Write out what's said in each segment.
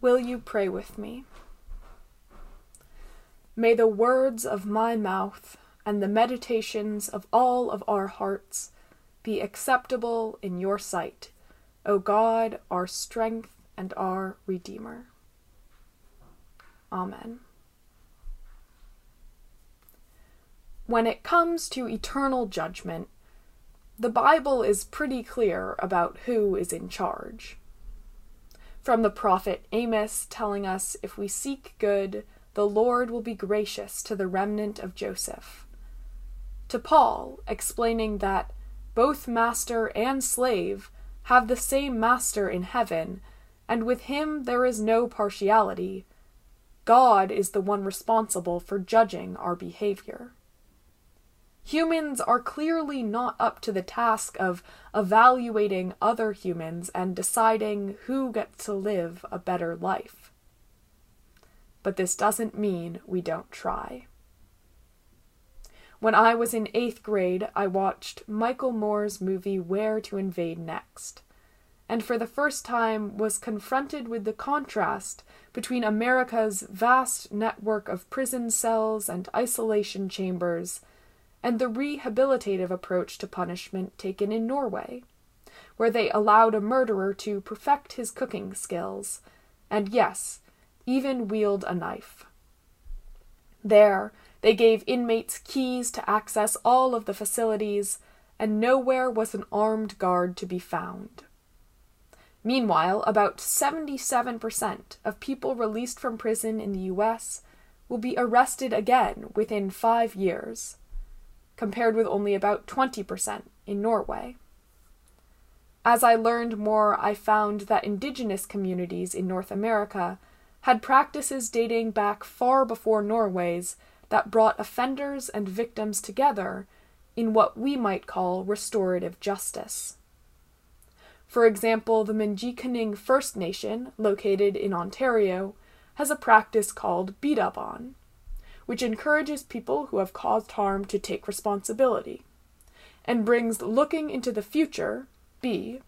Will you pray with me? May the words of my mouth and the meditations of all of our hearts be acceptable in your sight, O God, our strength and our Redeemer. Amen. When it comes to eternal judgment, the Bible is pretty clear about who is in charge. From the prophet Amos telling us if we seek good, the Lord will be gracious to the remnant of Joseph. To Paul, explaining that both master and slave have the same master in heaven, and with him there is no partiality. God is the one responsible for judging our behavior. Humans are clearly not up to the task of evaluating other humans and deciding who gets to live a better life. But this doesn't mean we don't try. When I was in eighth grade, I watched Michael Moore's movie Where to Invade Next, and for the first time was confronted with the contrast between America's vast network of prison cells and isolation chambers and the rehabilitative approach to punishment taken in Norway, where they allowed a murderer to perfect his cooking skills, and yes, even wield a knife. There, they gave inmates keys to access all of the facilities, and nowhere was an armed guard to be found. Meanwhile, about 77% of people released from prison in the US will be arrested again within five years compared with only about 20% in Norway. As I learned more, I found that indigenous communities in North America had practices dating back far before Norway's that brought offenders and victims together in what we might call restorative justice. For example, the Mnjikaning First Nation, located in Ontario, has a practice called Bidabon, which encourages people who have caused harm to take responsibility, and brings looking into the future, B,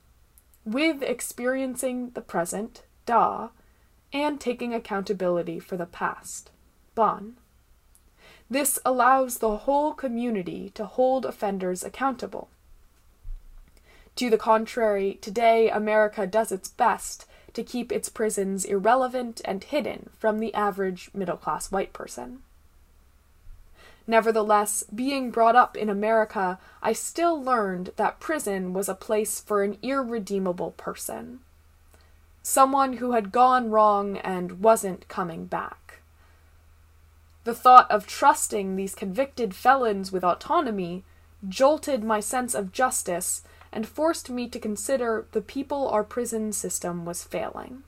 with experiencing the present, Da, and taking accountability for the past, Ban. This allows the whole community to hold offenders accountable. To the contrary, today America does its best to keep its prisons irrelevant and hidden from the average middle class white person. Nevertheless, being brought up in America, I still learned that prison was a place for an irredeemable person. Someone who had gone wrong and wasn't coming back. The thought of trusting these convicted felons with autonomy jolted my sense of justice and forced me to consider the people our prison system was failing.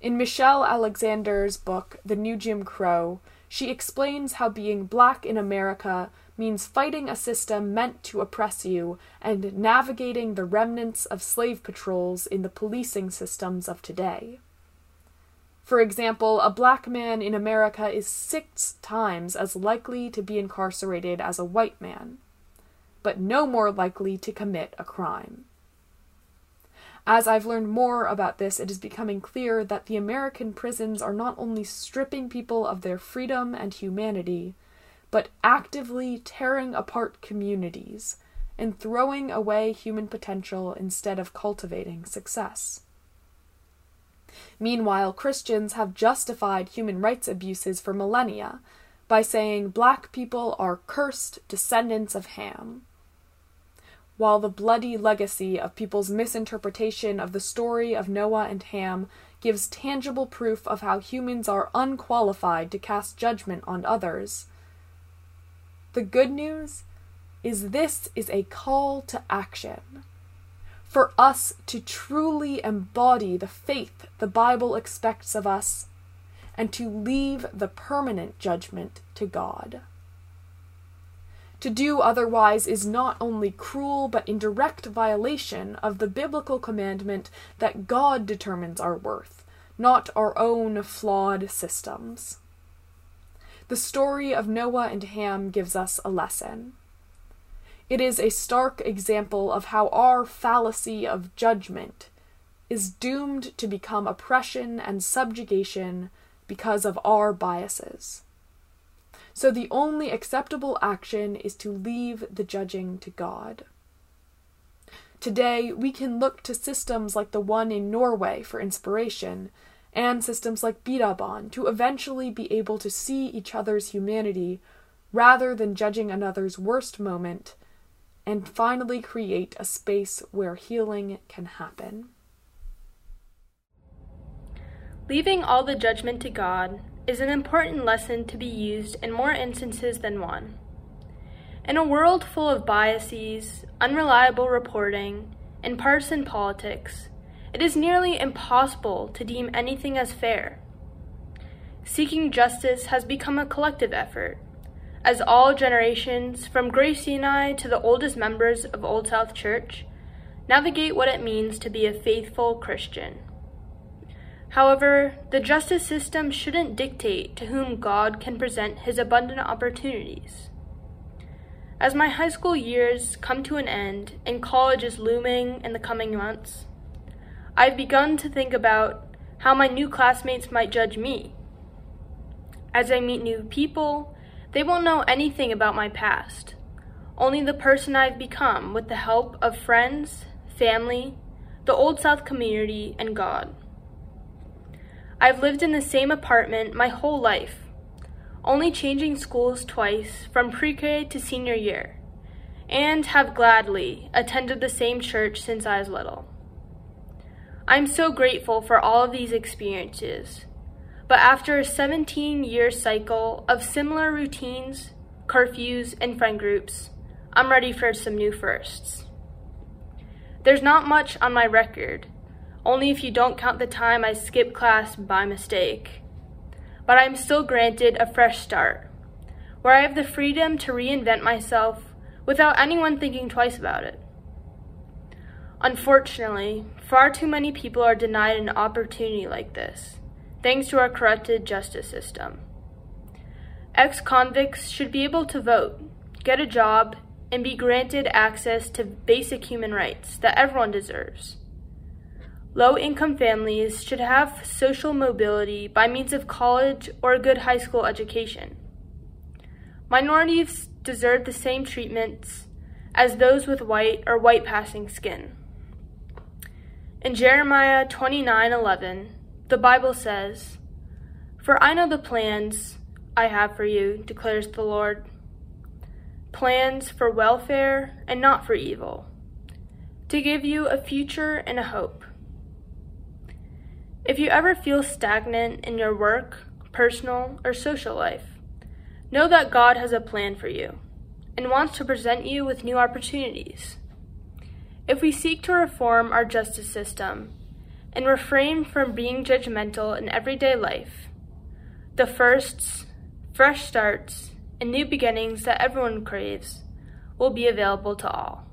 In Michelle Alexander's book, The New Jim Crow, she explains how being black in America means fighting a system meant to oppress you and navigating the remnants of slave patrols in the policing systems of today. For example, a black man in America is six times as likely to be incarcerated as a white man, but no more likely to commit a crime. As I've learned more about this, it is becoming clear that the American prisons are not only stripping people of their freedom and humanity, but actively tearing apart communities and throwing away human potential instead of cultivating success. Meanwhile, Christians have justified human rights abuses for millennia by saying black people are cursed descendants of Ham while the bloody legacy of people's misinterpretation of the story of Noah and Ham gives tangible proof of how humans are unqualified to cast judgment on others. The good news is this is a call to action. For us to truly embody the faith the Bible expects of us and to leave the permanent judgment to God. To do otherwise is not only cruel, but in direct violation of the biblical commandment that God determines our worth, not our own flawed systems. The story of Noah and Ham gives us a lesson. It is a stark example of how our fallacy of judgment is doomed to become oppression and subjugation because of our biases. So the only acceptable action is to leave the judging to God. Today, we can look to systems like the one in Norway for inspiration, and systems like Bidabon to eventually be able to see each other's humanity rather than judging another's worst moment, and finally create a space where healing can happen. Leaving all the judgment to God is an important lesson to be used in more instances than one. In a world full of biases, unreliable reporting, and partisan politics, it is nearly impossible to deem anything as fair. Seeking justice has become a collective effort, as all generations, from Gracie and I to the oldest members of Old South Church, navigate what it means to be a faithful Christian. However, the justice system shouldn't dictate to whom God can present his abundant opportunities. As my high school years come to an end and college is looming in the coming months, I've begun to think about how my new classmates might judge me. As I meet new people, they won't know anything about my past, only the person I've become with the help of friends, family, the Old South community, and God. I've lived in the same apartment my whole life, only changing schools twice from pre K to senior year, and have gladly attended the same church since I was little. I'm so grateful for all of these experiences, but after a 17 year cycle of similar routines, curfews, and friend groups, I'm ready for some new firsts. There's not much on my record only if you don't count the time I skipped class by mistake. But I am still granted a fresh start, where I have the freedom to reinvent myself without anyone thinking twice about it. Unfortunately, far too many people are denied an opportunity like this, thanks to our corrupted justice system. Ex convicts should be able to vote, get a job, and be granted access to basic human rights that everyone deserves. Low income families should have social mobility by means of college or a good high school education. Minorities deserve the same treatments as those with white or white passing skin. In Jeremiah 29:11, the Bible says, "For I know the plans I have for you," declares the Lord, plans for welfare and not for evil, to give you a future and a hope. If you ever feel stagnant in your work, personal, or social life, know that God has a plan for you and wants to present you with new opportunities. If we seek to reform our justice system and refrain from being judgmental in everyday life, the firsts, fresh starts, and new beginnings that everyone craves will be available to all.